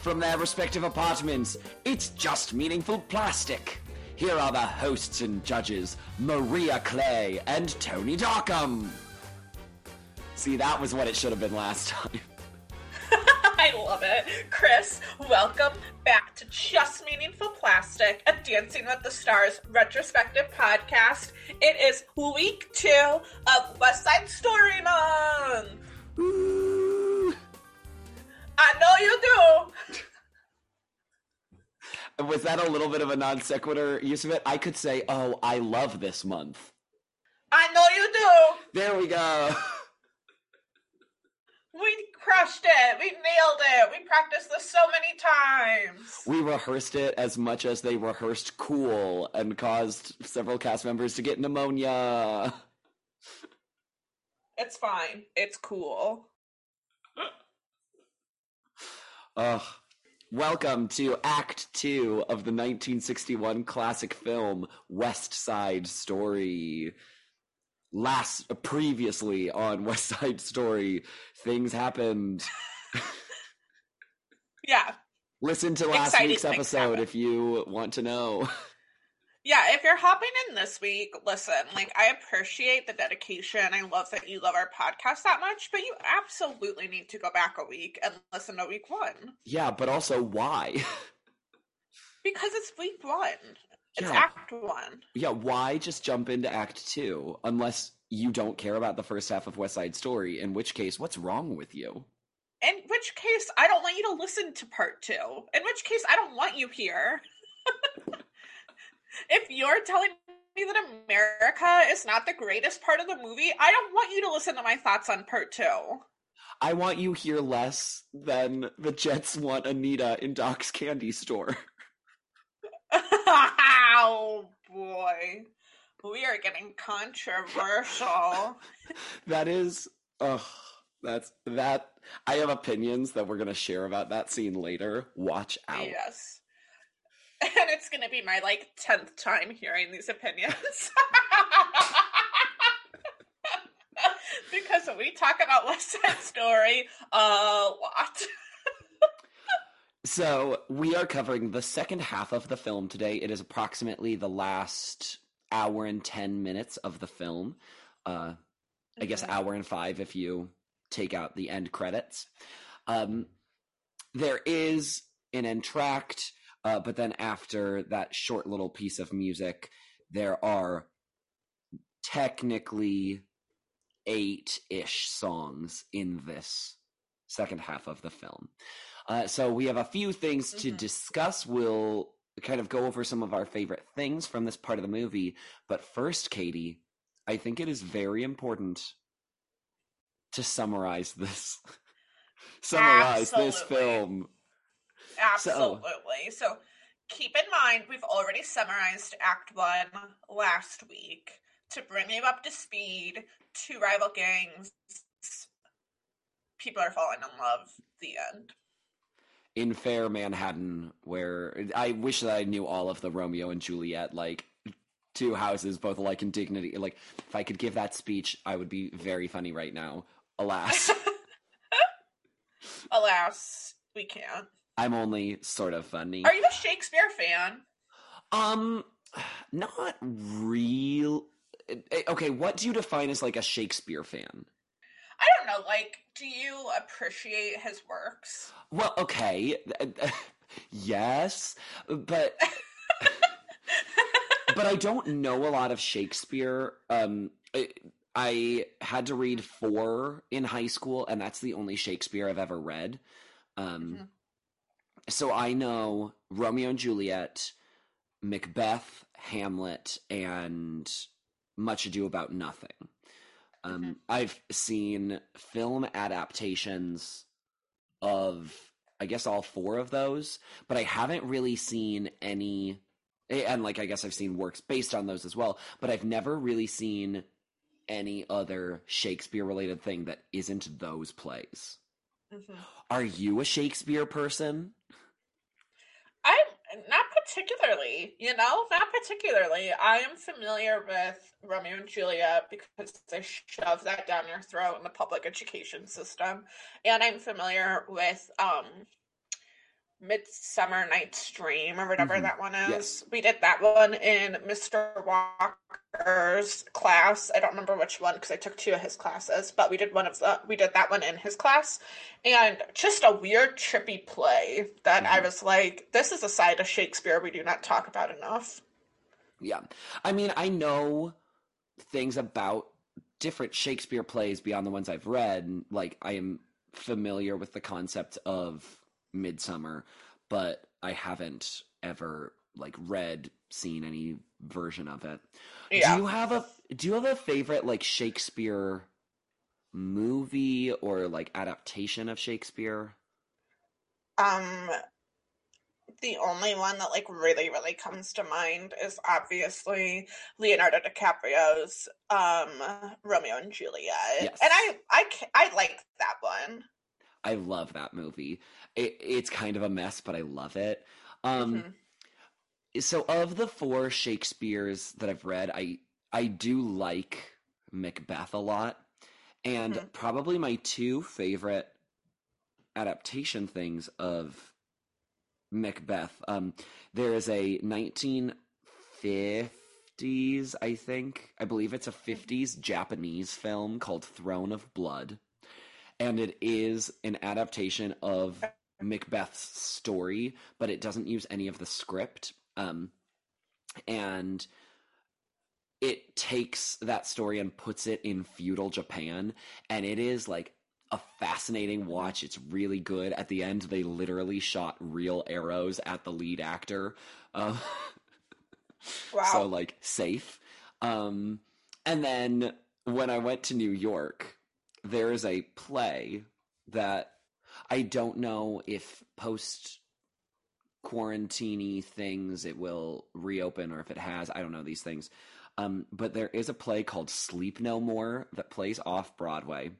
From their respective apartments, it's just meaningful plastic. Here are the hosts and judges, Maria Clay and Tony Dockham. See, that was what it should have been last time. I love it. Chris, welcome back to Just Meaningful Plastic, a Dancing with the Stars retrospective podcast. It is week two of West Side Story Month. Ooh. I know you do. Was that a little bit of a non sequitur use of it? I could say, oh, I love this month. I know you do. There we go. We crushed it. We nailed it. We practiced this so many times. We rehearsed it as much as they rehearsed cool and caused several cast members to get pneumonia. It's fine. It's cool. Ugh. Welcome to Act Two of the 1961 classic film West Side Story. Last, uh, previously on West Side Story, things happened. Yeah. Listen to last Exciting week's episode if you want to know. Yeah, if you're hopping in this week, listen, like I appreciate the dedication. I love that you love our podcast that much, but you absolutely need to go back a week and listen to week one. Yeah, but also why? Because it's week one. It's Yeah. act one. yeah, why just jump into Act Two unless you don't care about the first half of West Side Story? In which case, what's wrong with you? In which case, I don't want you to listen to part two. In which case, I don't want you here. if you're telling me that America is not the greatest part of the movie, I don't want you to listen to my thoughts on part two. I want you here less than the Jets want Anita in Doc's candy store. oh boy. We are getting controversial. That is, ugh, that's that. I have opinions that we're gonna share about that scene later. Watch out. yes. And it's going to be my like 10th time hearing these opinions. because we talk about West Side Story a lot. So we are covering the second half of the film today. It is approximately the last hour and ten minutes of the film. Uh, I guess hour and five if you take out the end credits. Um, there is an entr'acte, uh, but then after that short little piece of music, there are technically eight ish songs in this second half of the film. Uh, so we have a few things to Mhm. discuss. We'll kind of go over some of our favorite things from this part of the movie. But first, Katie, I think it is very important to summarize this. summarize this film. Absolutely. So, keep in mind, we've already summarized Act One last week to bring you up to speed. Two rival gangs. People are falling in love. The end. in fair Manhattan, where I wish that I knew all of the Romeo and Juliet, like two houses, both alike in dignity. Like, if I could give that speech, I would be very funny right now. Alas, Alas, we can't. I'm only sort of funny. Are you a Shakespeare fan? Um, not real. eh, Okay, what do you define as like a Shakespeare fan? I don't know. Like, do you appreciate his works? Well, okay, yes, but but I don't know a lot of Shakespeare. Um, I, I had to read four in high school, and that's the only Shakespeare I've ever read. Um, Mhm. So I know Romeo and Juliet, Macbeth, Hamlet, and Much Ado About Nothing. Um. I've seen film adaptations of, I guess, all four of those, but I haven't really seen any. And like, I guess I've seen works based on those as well, but I've never really seen any other Shakespeare related thing that isn't those plays. Mhm. Are you a Shakespeare person? I'm not particularly, you know, not particularly. I am familiar with Romeo and Juliet because they shove that down your throat in the public education system, and I'm familiar with um Midsummer Night's Dream or whatever Mhm. that one is. Yes. We did that one in Mr. Walker's class. I don't remember which one because I took two of his classes, but we did one of the we did that one in his class. And just a weird trippy play that I Mhm. was like, this is a side of Shakespeare we do not talk about enough. Yeah. I mean, I know things about different Shakespeare plays beyond the ones I've read. and, Like, I am familiar with the concept of Midsummer, but I haven't ever like read, seen any version of it. Yeah. Do you have a do you have a favorite like Shakespeare movie or like adaptation of Shakespeare? Um, the only one that like really, really comes to mind is obviously Leonardo DiCaprio's um Romeo and Juliet, Yes. and I I I like that one. I love that movie. It, it's kind of a mess, but I love it. Um, Mhm. so of the four Shakespeare's that I've read, I I do like Macbeth a lot, and Mhm. probably my two favorite adaptation things of Macbeth. Um, there is a 1950s, I think, I believe it's a 50s Japanese film called Throne of Blood, and it is an adaptation of Macbeth's story, but it doesn't use any of the script. Um, and it takes that story and puts it in feudal Japan, and it is like a fascinating watch. It's really good. At the end, they literally shot real arrows at the lead actor. Uh, Wow. so like safe. Um, and then when I went to New York, there is a play that I don't know if post quarantini things it will reopen or if it has. I don't know these things. Um, but there is a play called Sleep No More that plays off Broadway,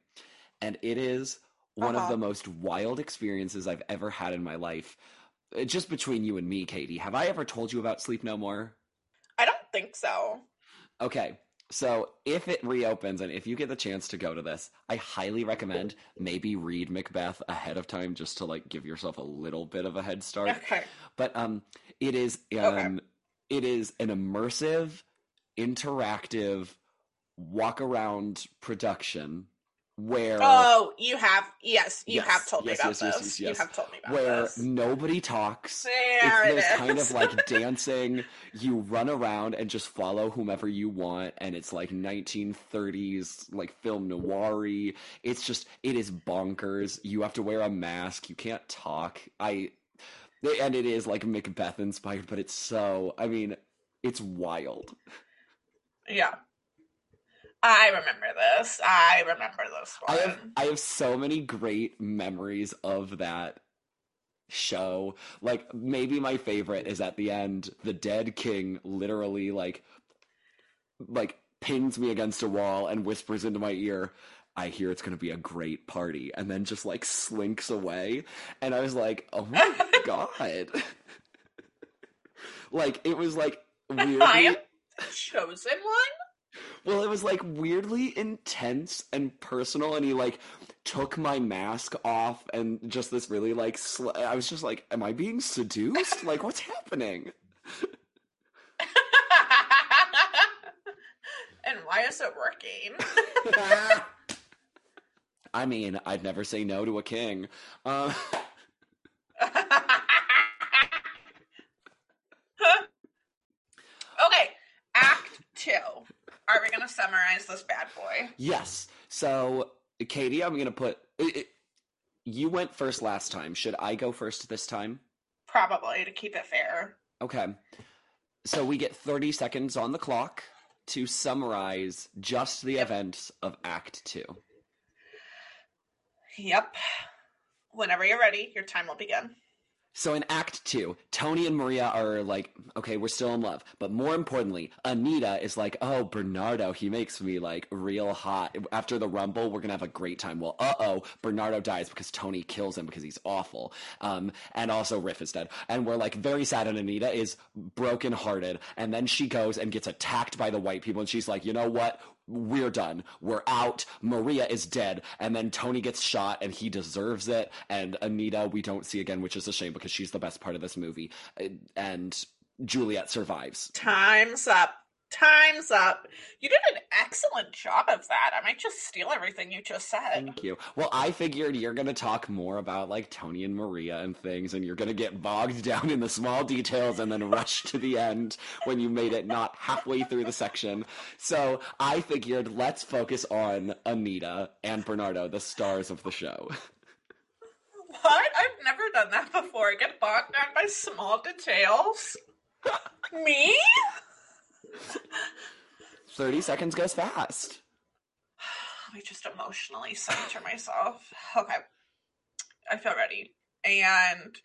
and it is one of Uh-huh. the most wild experiences I've ever had in my life. Uh, Just between you and me, Katie, have I ever told you about Sleep No More? I don't think so. Okay. So if it reopens and if you get the chance to go to this, I highly recommend maybe read Macbeth ahead of time just to like give yourself a little bit of a head start. Okay. But um it is Okay. um it is an immersive, interactive walk around production where Oh, you have yes, you Yes, have told me yes, about yes, this. You have told me about this. where this. nobody talks. There it's it this is. kind of like dancing. You run around and just follow whomever you want, and it's like 1930s, like film noir It's just, it is bonkers. You have to wear a mask. You can't talk. I, and it is like Macbeth inspired, but it's so, I mean, it's wild. yeah. I remember this. I remember this one. I have, I have so many great memories of that show. Like maybe my favorite is at the end, the dead king literally like like pins me against a wall and whispers into my ear, I hear it's gonna be a great party, and then just like slinks away. And I was like, oh my god. like it was like weirdly I am chosen one. Well, it was like weirdly intense and personal, and he like took my mask off, and just this really like sl- I was just like, am I being seduced? like, what's happening? and why is it working? I mean, I'd never say no to a king. Uh, okay, Act Two. Are we gonna summarize this bad boy? yes. So, Katie, I'm gonna put. It, it, you went first last time. Should I go first this time? Probably to keep it fair. Okay. So we get 30 seconds on the clock to summarize just the Yep. events of Act Two. Yep. Whenever you're ready, your time will begin. So in Act Two, Tony and Maria are like, okay, we're still in love. But more importantly, Anita is like, oh, Bernardo, he makes me like real hot. After the Rumble, we're gonna have a great time. Well, uh oh, Bernardo dies because Tony kills him because he's awful. Um, and also Riff is dead. And we're like very sad, and Anita is brokenhearted. And then she goes and gets attacked by the white people, and she's like, you know what? We're done. We're out. Maria is dead. And then Tony gets shot and he deserves it. And Anita, we don't see again, which is a shame because she's the best part of this movie. And Juliet survives. Time's up. Time's up. You did an excellent job of that. I might just steal everything you just said. Thank you. Well, I figured you're going to talk more about like Tony and Maria and things, and you're going to get bogged down in the small details and then rush to the end when you made it not halfway through the section. So I figured let's focus on Anita and Bernardo, the stars of the show. What? I've never done that before. Get bogged down by small details. Me? 30 seconds goes fast. Let me just emotionally center myself. Okay. I feel ready. And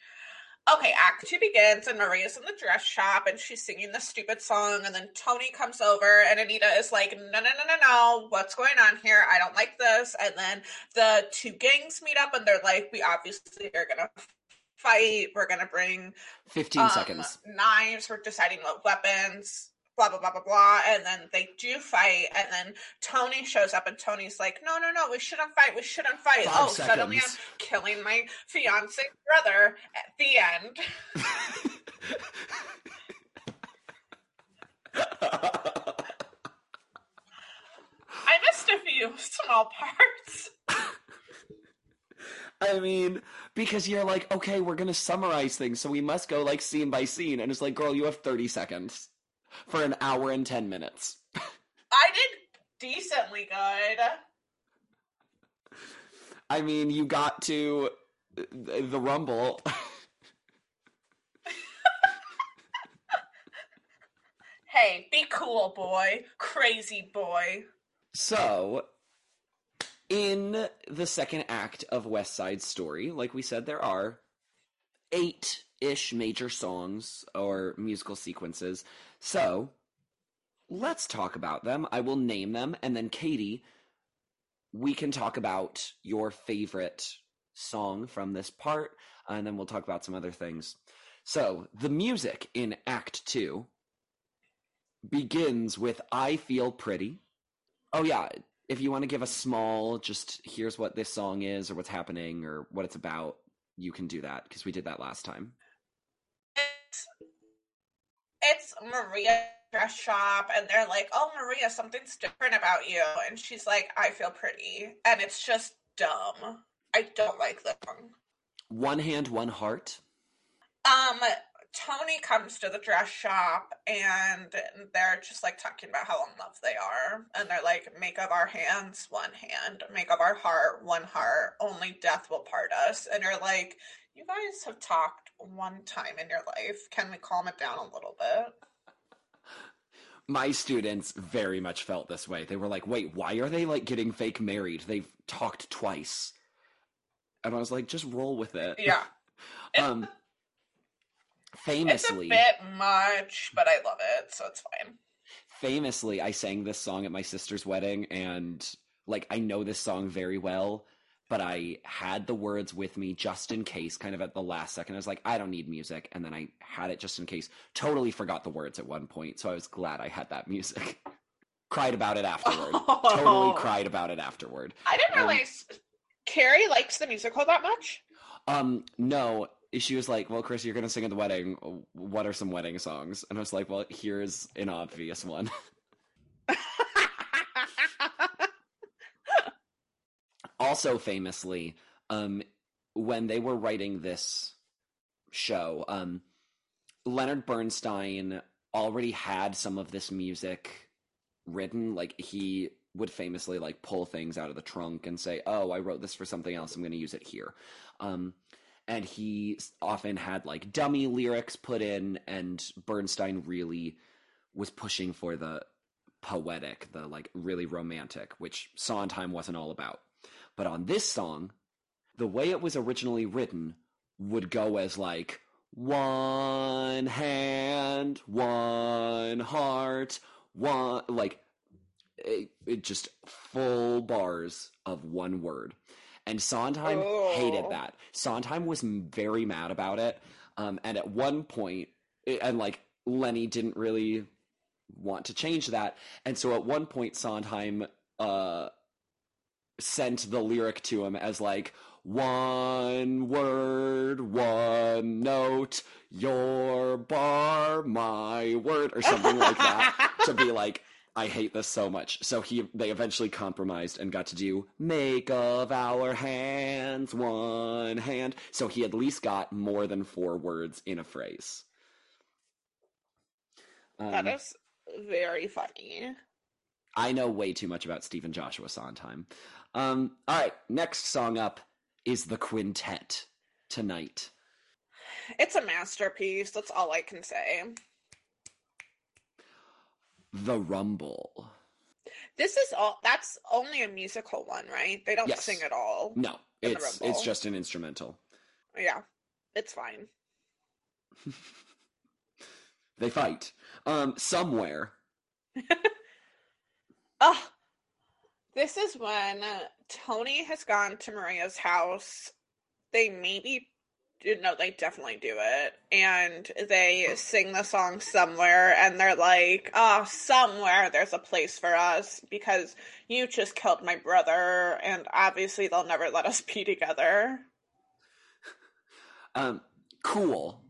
okay, act two begins and Maria's in the dress shop and she's singing the stupid song and then Tony comes over and Anita is like, no, no, no, no, no, what's going on here? I don't like this. And then the two gangs meet up and they're like, we obviously are gonna fight. We're gonna bring 15 um, seconds. knives. We're deciding what weapons. Blah blah blah blah blah, and then they do fight, and then Tony shows up, and Tony's like, "No, no, no, we shouldn't fight. We shouldn't fight." Five oh, suddenly I'm killing my fiance brother at the end. I missed a few small parts. I mean, because you're like, okay, we're gonna summarize things, so we must go like scene by scene, and it's like, girl, you have 30 seconds for an hour and 10 minutes. I did decently good. I mean, you got to the the Rumble. Hey, be cool, boy. Crazy boy. So, in the second act of West Side Story, like we said, there are eight ish major songs or musical sequences. So, let's talk about them. I will name them, and then Katie, we can talk about your favorite song from this part, and then we'll talk about some other things. So, the music in Act Two begins with I Feel Pretty. Oh, yeah. If you want to give a small, just here's what this song is or what's happening or what it's about, you can do that because we did that last time. It's, Maria dress shop, and they're like, "Oh, Maria, something's different about you," and she's like, "I feel pretty," and it's just dumb. I don't like that song. One hand, one heart. Um, Tony comes to the dress shop and they're just like talking about how in love they are. And they're like, make of our hands one hand, make of our heart one heart, only death will part us. And you're like, you guys have talked one time in your life. Can we calm it down a little bit? My students very much felt this way. They were like, wait, why are they like getting fake married? They've talked twice. And I was like, just roll with it. Yeah. Um, famously It's a bit much, but I love it, so it's fine. famously, I sang this song at my sister's wedding, and like I know this song very well, but I had the words with me just in case, kind of at the last second. I was like, I don't need music, and then I had it just in case. Totally forgot the words at one point, so I was glad I had that music. cried about it afterward. Totally cried about it afterward. I didn't Um, realize Carrie likes the musical that much. Um, no. She was like, "Well, Chris, you're gonna sing at the wedding. What are some wedding songs?" And I was like, "Well, here's an obvious one." also famously um when they were writing this show um leonard bernstein already had some of this music written. Like he would famously like pull things out of the trunk and say oh i wrote this for something else. I'm going to use it here. Um and he often had like dummy lyrics put in and bernstein really was pushing for the poetic the like really romantic which sondheim wasn't all about but on this song, the way it was originally written would go as like one hand, one heart, one like it, it just full bars of one word. And Sondheim hated Oh. that. Sondheim was very mad about it. Um, and at one point, it, and like Lenny didn't really want to change that. And so at one point, Sondheim uh, sent the lyric to him as like one word, one note, your bar, my word, or something like that, to be like, I hate this so much. So he they eventually compromised and got to do make of our hands one hand. So he at least got more than four words in a phrase. Um, that is very funny. I know way too much about Stephen Joshua Sondheim. Um, all right, next song up is the quintet tonight. It's a masterpiece. That's all I can say. The Rumble. This is all. That's only a musical one, right? They don't Yes. sing at all. No, it's it's just an instrumental. Yeah, it's fine. They fight um somewhere. Oh, this is when Tony has gone to Maria's house. They maybe, no, they definitely do it. And they sing the song somewhere, and they're like, oh, somewhere there's a place for us because you just killed my brother, and obviously they'll never let us be together. Um, cool.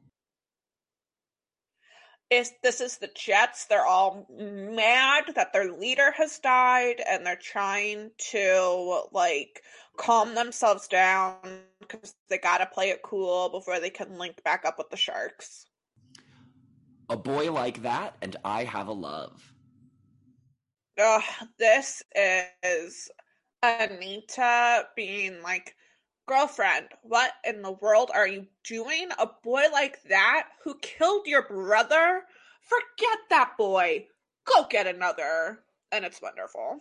Is this is the Jets. They're all mad that their leader has died, and they're trying to like calm themselves down because they gotta play it cool before they can link back up with the Sharks. A boy like that, and I have a love. Ugh, this is Anita being like, girlfriend, what in the world are you doing? A boy like that who killed your brother? Forget that boy. Go get another. And it's wonderful.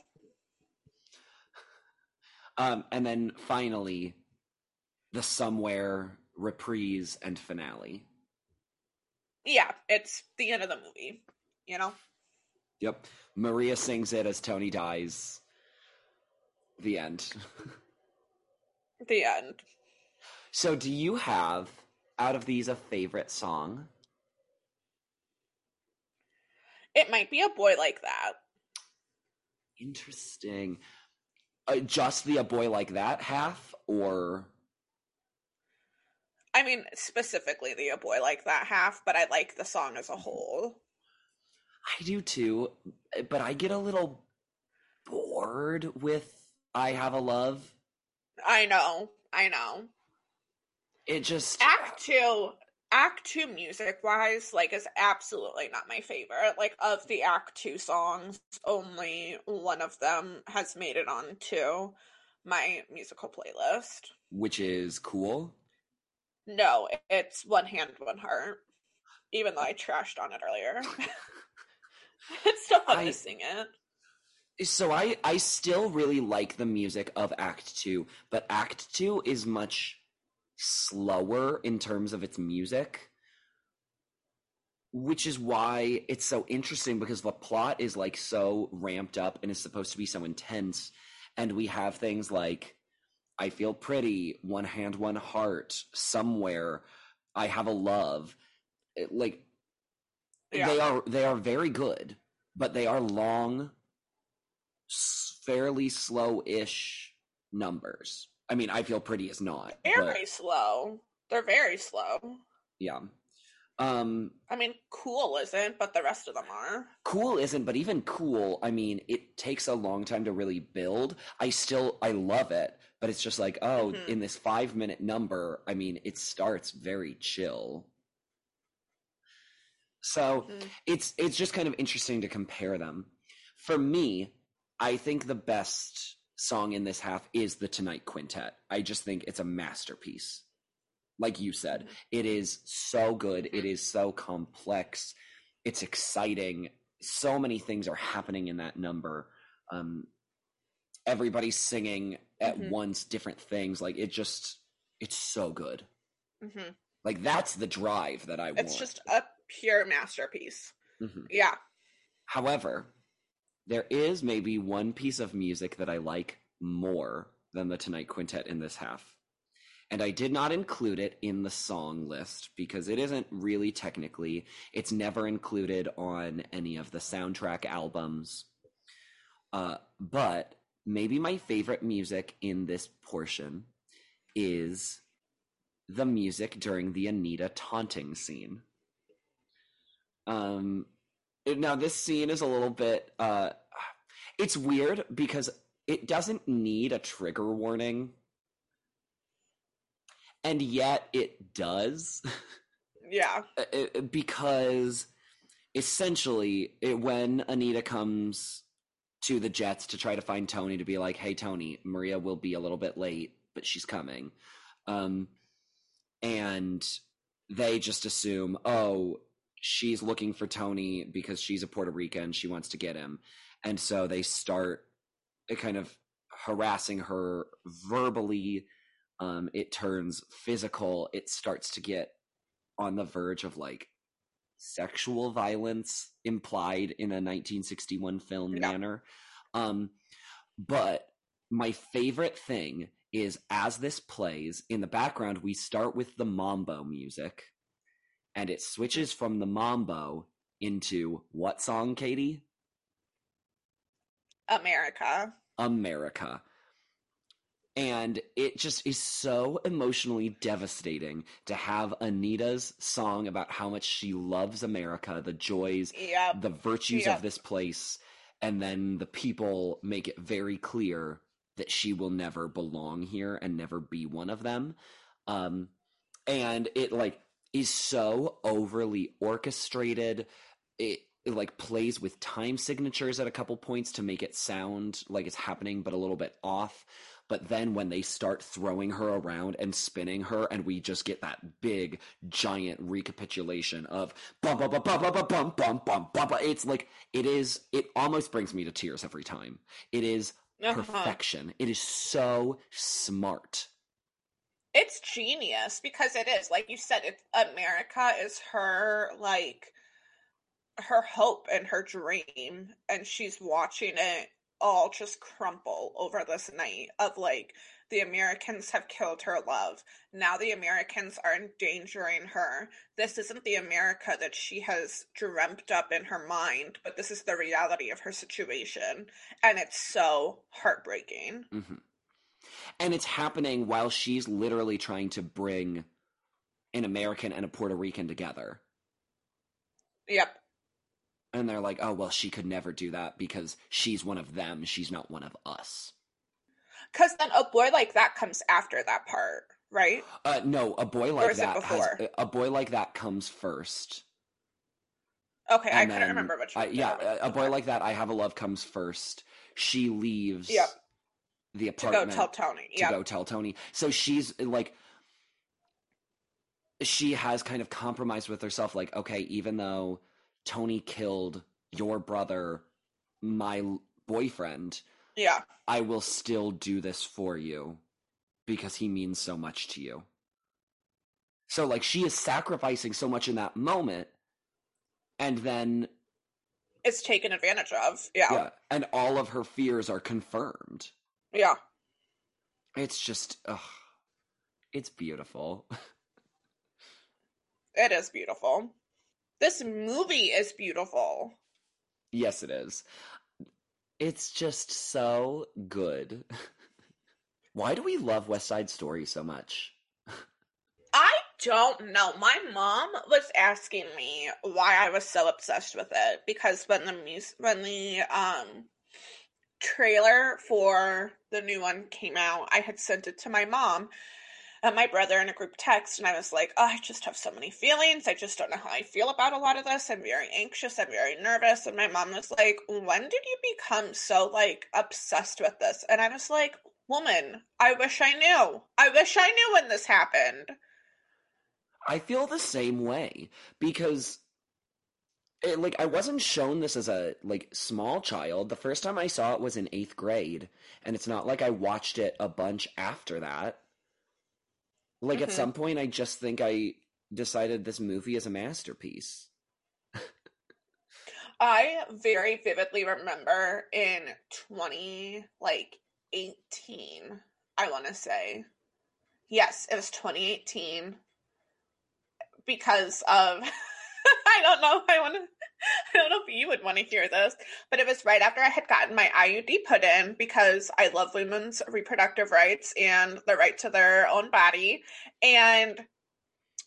Um, and then finally, the somewhere reprise and finale. Yeah, it's the end of the movie, you know? Yep. Maria sings it as Tony dies. The end. The end. so, do you have out of these a favorite song? It might be a boy like that. Interesting. Uh, just the a boy like that half, or I mean, specifically the a boy like that half, but I like the song as a whole. I do too, but I get a little bored with I Have a Love. I know, I know. It just Act two, Act two, music wise, like is absolutely not my favorite. Like of the Act two songs, only one of them has made it onto my musical playlist. which is cool. No, it's One Hand, One Heart. Even though I trashed on it earlier, it's still fun I- to sing it. So I I still really like the music of Act 2, but Act 2 is much slower in terms of its music. Which is why it's so interesting because the plot is like so ramped up and is supposed to be so intense and we have things like I feel pretty, one hand one heart, somewhere, I have a love. It- like Yeah. they are they are very good, but they are long fairly slow-ish numbers. I mean, I feel pretty is not. but Very slow. They're very slow. yeah. Um I mean, cool isn't, but the rest of them are. cool isn't but even cool i mean it takes a long time to really build i still i love it but it's just like oh Mhm. in this five minute number i mean it starts very chill so Mhm. it's it's just kind of interesting to compare them for me i think the best song in this half is the tonight quintet. I just think it's a masterpiece. Like you said it is so good. It is so complex. It's exciting. So many things are happening in that number. Um everybody's singing at Mhm. once different things. Like it just it's so good. Hmm like that's the drive that i want. It's just a pure masterpiece. Mhm. Yeah. However, there is maybe one piece of music that I like more than the Tonight Quintet in this half. And I did not include it in the song list because it isn't really technically, it's never included on any of the soundtrack albums. Uh, but maybe my favorite music in this portion is the music during the Anita taunting scene. Um, now this scene is a little bit. Uh, it's weird because it doesn't need a trigger warning, and yet it does. Yeah. Uh, uh, because essentially it, when anita comes to the jets to try to find tony to be like hey tony maria will be a little bit late but she's coming um, and they just assume oh she's looking for tony because she's a puerto rican she wants to get him and so they start uh, kind of harassing her verbally um, it turns physical it starts to get on the verge of like sexual violence implied in a 1961 film Yeah. manner. Um, but my favorite thing is as this plays in the background, we start with the mambo music, and it switches from the mambo into what song, Katie? America. America. And it just is so emotionally devastating to have Anita's song about how much she loves America, the joys, Yep. the virtues Yep. of this place, and then the people make it very clear that she will never belong here and never be one of them. Um, and it like is so overly orchestrated. It, it like plays with time signatures at a couple points to make it sound like it's happening, but a little bit off. But then when they start throwing her around and spinning her, and we just get that big, giant recapitulation of bum bum bum bum bum bum bum bum bum bum. It's like it is. It almost brings me to tears every time. It is Uh-huh. perfection. It is so smart. It's genius because it is like you said. It's America is her like her hope and her dream, and she's watching it all just crumple over this night of like the Americans have killed her love. Now the Americans are endangering her. This isn't the America that she has dreamt up in her mind, but this is the reality of her situation. And it's so heartbreaking. hmm And it's happening while she's literally trying to bring an American and a Puerto Rican together. Yep. And they're like, oh, well, she could never do that because she's one of them. She's not one of us. Because then a boy like that comes after that part, right? Uh, no, a boy like that has, before? a boy like that comes first. Okay, I and couldn't remember which I- yeah, that was. a a boy like that, I have a love comes first. She leaves Yep. The to go tell Tony. to Yeah, go tell Tony. So she's like, she has kind of compromised with herself. Like, okay, even though Tony killed your brother, my boyfriend, yeah, I will still do this for you because he means so much to you. So, like, she is sacrificing so much in that moment, and then, it's taken advantage of. Yeah, yeah, and all of her fears are confirmed. Yeah. It's just, ugh, it's beautiful. It is beautiful. This movie is beautiful. Yes, it is. It's just so good. Why do we love West Side Story so much? I don't know. My mom was asking me why I was so obsessed with it because when the mus- when the um trailer for the new one came out, I had sent it to my mom and my brother in a group text, and I was like, oh, I just have so many feelings. I just don't know how I feel about a lot of this. I'm very anxious. I'm very nervous. And my mom was like, when did you become so like obsessed with this? And I was like, woman, I wish I knew. I wish I knew when this happened. I feel the same way because it, like I wasn't shown this as a like small child. The first time I saw it was in 8th grade, and it's not like I watched it a bunch after that. Like at Mhm. some point I just think I decided this movie is a masterpiece. I very vividly remember in 20 like 18, I want to say. Yes, it was 2018 because of I don't know, I want to I don't know if you would want to hear this, but it was right after I had gotten my IUD put in because I love women's reproductive rights and the right to their own body. And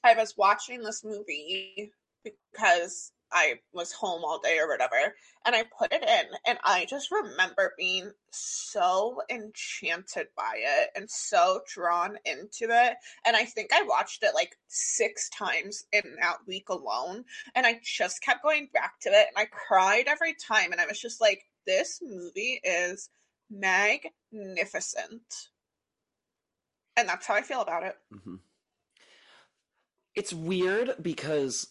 I was watching this movie because I was home all day or whatever, and I put it in, and I just remember being so enchanted by it and so drawn into it. And I think I watched it like six times in that week alone, and I just kept going back to it, and I cried every time, and I was just like, this movie is magnificent. And that's how I feel about it. Mm-hmm. It's weird because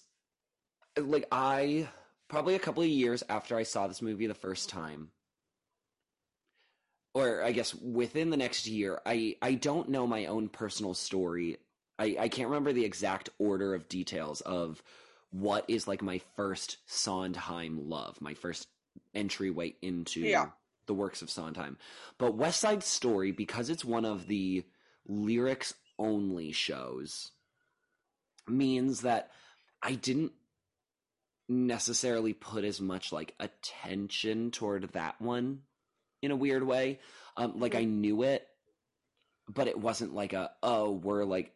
like I probably a couple of years after I saw this movie the first time, or I guess within the next year, I I don't know my own personal story. I I can't remember the exact order of details of what is like my first Sondheim love, my first entryway into Yeah. the works of Sondheim. But West Side Story, because it's one of the lyrics only shows, means that I didn't necessarily put as much like attention toward that one in a weird way. Um, like I knew it, but it wasn't like a oh we're like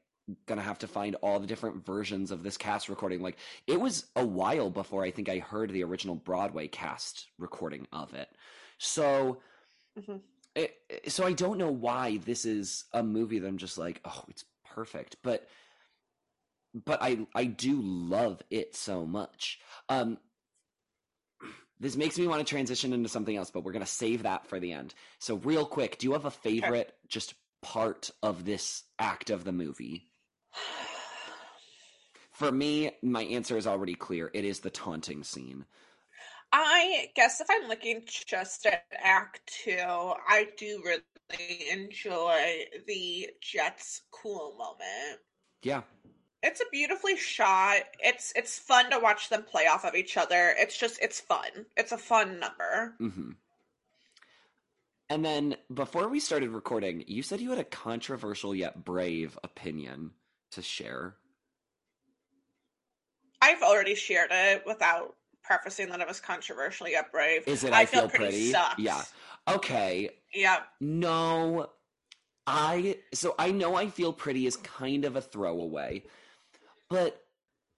gonna have to find all the different versions of this cast recording. Like it was a while before I think I heard the original Broadway cast recording of it. So. Mhm. It, so I don't know why this is a movie that I'm just like, oh, it's perfect, but but I I do love it so much. Um, this makes me want to transition into something else, but we're gonna save that for the end. So real quick, do you have a favorite just part of this act of the movie? For me, my answer is already clear. It is the taunting scene. I guess if I'm looking just at Act Two, I do really enjoy the Jets cool moment. Yeah, It's a beautifully shot. It's it's fun to watch them play off of each other. It's just it's fun. It's a fun number. hmm And then before we started recording, you said you had a controversial yet brave opinion to share. I've already shared it without prefacing that it was controversial yet brave. Is it I I, feel feel, pretty pretty? sucks. Yeah. Okay. Yeah. No. I so I know I feel pretty is kind of a throwaway. But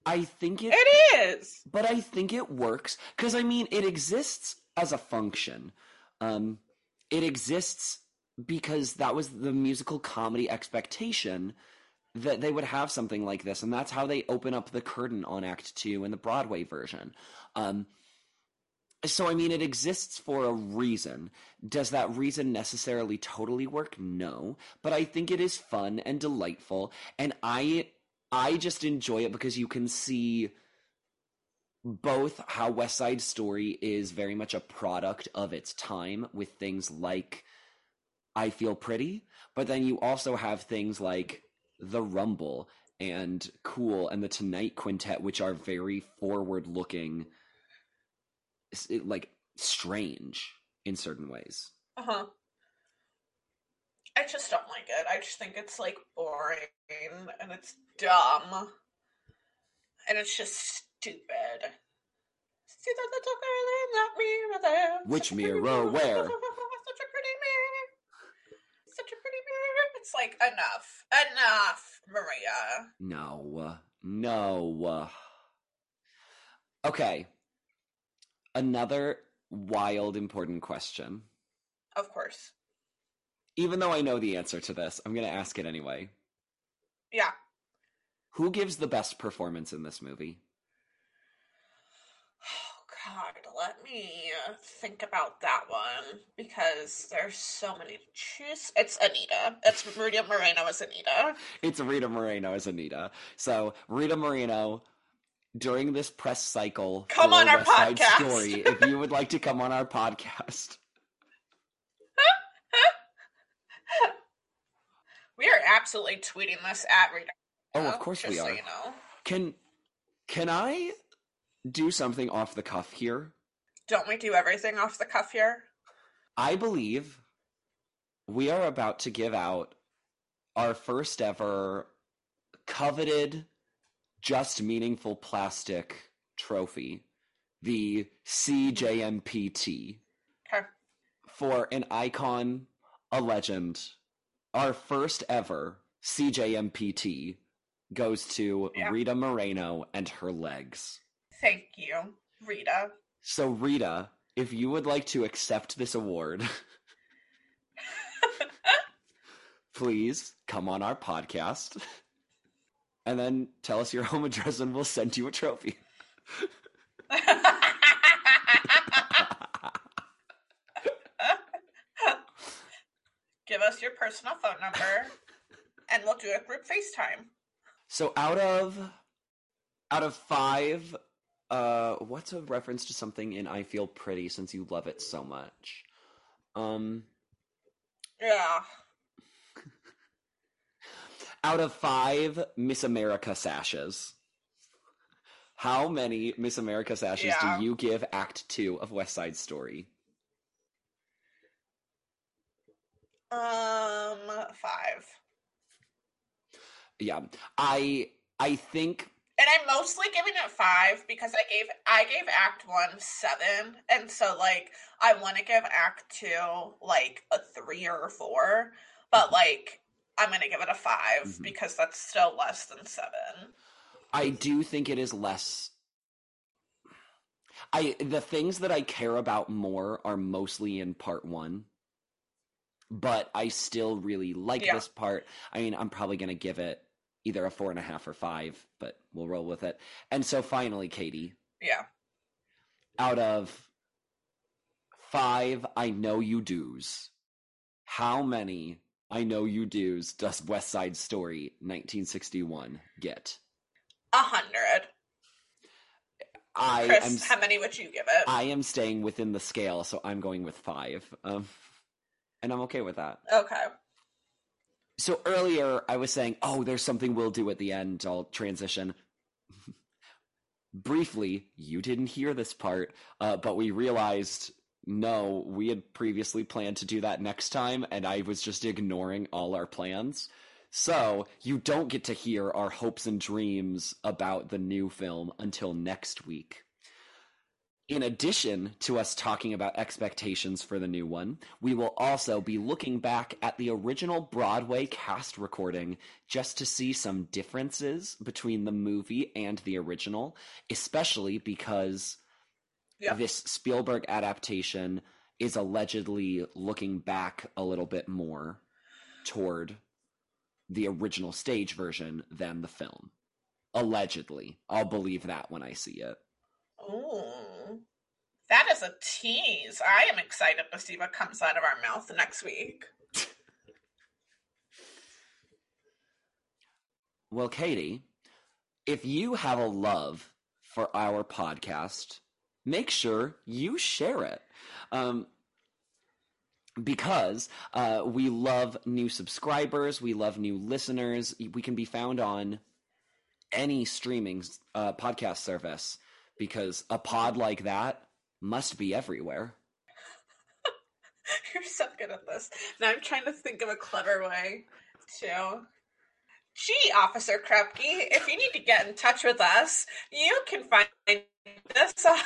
I think it, It is. but I think it works cuz I mean it exists as a function. Um it exists because that was the musical comedy expectation that they would have something like this and that's how they open up the curtain on act 2 in the Broadway version. Um so I mean it exists for a reason. Does that reason necessarily totally work? No, but I think it is fun and delightful and I I just enjoy it because you can see both how West Side Story is very much a product of its time with things like I Feel Pretty, but then you also have things like The Rumble and Cool and the Tonight Quintet, which are very forward looking, like strange in certain ways. Uh huh. I just don't like it. I just think it's like boring and it's dumb. And it's just stupid. See that little girl in that mirror there? Which Such mirror? Where? Such a pretty mirror. Such a pretty mirror. It's like enough. Enough, Maria. No, no. Okay. Another wild, important question. Of course. Even though I know the answer to this, I'm going to ask it anyway. Yeah. Who gives the best performance in this movie? Oh God, let me think about that one because there's so many to choose. It's Anita. It's Rita Moreno as Anita. It's Rita Moreno as Anita. So, Rita Moreno, during this press cycle, Come on our West podcast. Story, if you would like to come on our podcast, We are absolutely tweeting this at Rita. oh, of course we So are. you know. Can can I do something off the cuff here? Don't we do everything off the cuff here? I believe we are about to give out our first ever coveted, just meaningful plastic trophy the CJMPT Okay. for an icon, a legend. Our first ever CJMPT goes to Yeah. Rita Moreno and her legs. Thank you, Rita. So, Rita, if you would like to accept this award, please come on our podcast and then tell us your home address and we'll send you a trophy. Give us your personal phone number and we'll do a group FaceTime. So out of out of 5 uh what's a reference to something in I Feel Pretty since you love it so much? Um Yeah. out of 5 Miss America sashes. How many Miss America sashes Yeah. do you give act 2 of West Side Story? Um, five. Yeah. I I think And I'm mostly giving it five because I gave I gave Act One seven, and so like I want to give Act Two like a three or a four, but like I'm gonna give it a 5 Mhm. because that's still less than seven. I do think it is less. I the things that I care about more are mostly in part one, but I still really like Yeah. this part. I mean, I'm probably gonna give it either a four and a half or five, but we'll roll with it. And so finally, Katie, Yeah. out of five, I know you do's. How many I know you do's does West Side Story 1961 get? A hundred. I Chris, am how many would you give it? I am staying within the scale, so I'm going with five. Um, and I'm okay with that. okay. So earlier I was saying, oh, there's something we'll do at the end. I'll transition. Briefly, you didn't hear this part, uh, but we realized no, we had previously planned to do that next time, and I was just ignoring all our plans. So you don't get to hear our hopes and dreams about the new film until next week. In addition to us talking about expectations for the new one, we will also be looking back at the original Broadway cast recording just to see some differences between the movie and the original, especially because Yeah. this Spielberg adaptation is allegedly looking back a little bit more toward the original stage version than the film. Allegedly. I'll believe that when I see it. Ooh. That is a tease. I am excited to see what comes out of our mouth next week. Well, Katie, if you have a love for our podcast, make sure you share it. Um, because uh, we love new subscribers, we love new listeners. We can be found on any streaming uh, podcast service because a pod like that must be everywhere. You're so good at this. Now I'm trying to think of a clever way to. Gee, Officer Krupke, if you need to get in touch with us, you can find us on,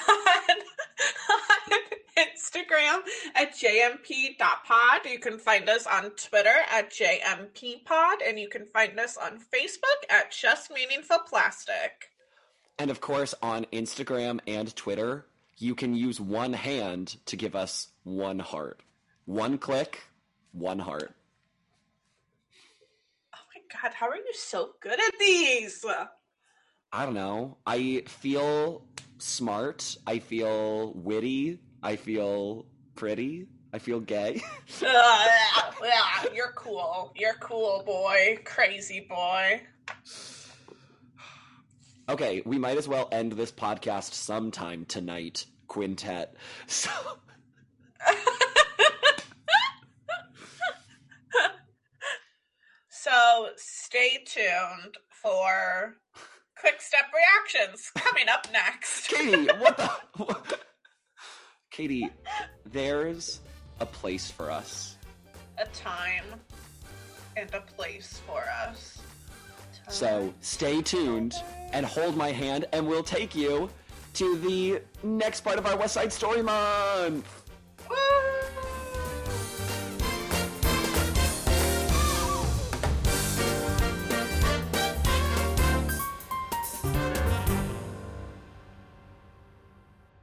on Instagram at jmp.pod. You can find us on Twitter at jmpod, and you can find us on Facebook at Just Meaningful Plastic. And of course, on Instagram and Twitter, you can use one hand to give us one heart. One click, one heart. Oh my god, how are you so good at these? I don't know. I feel smart. I feel witty. I feel pretty. I feel gay. Ugh, yeah, you're cool. You're cool, boy. Crazy boy. Okay, we might as well end this podcast sometime tonight, Quintet. So, So stay tuned for quick step reactions coming up next. Katie, what the? What? Katie, there's a place for us. A time and a place for us. So stay tuned and hold my hand, and we'll take you to the next part of our West Side Story Month.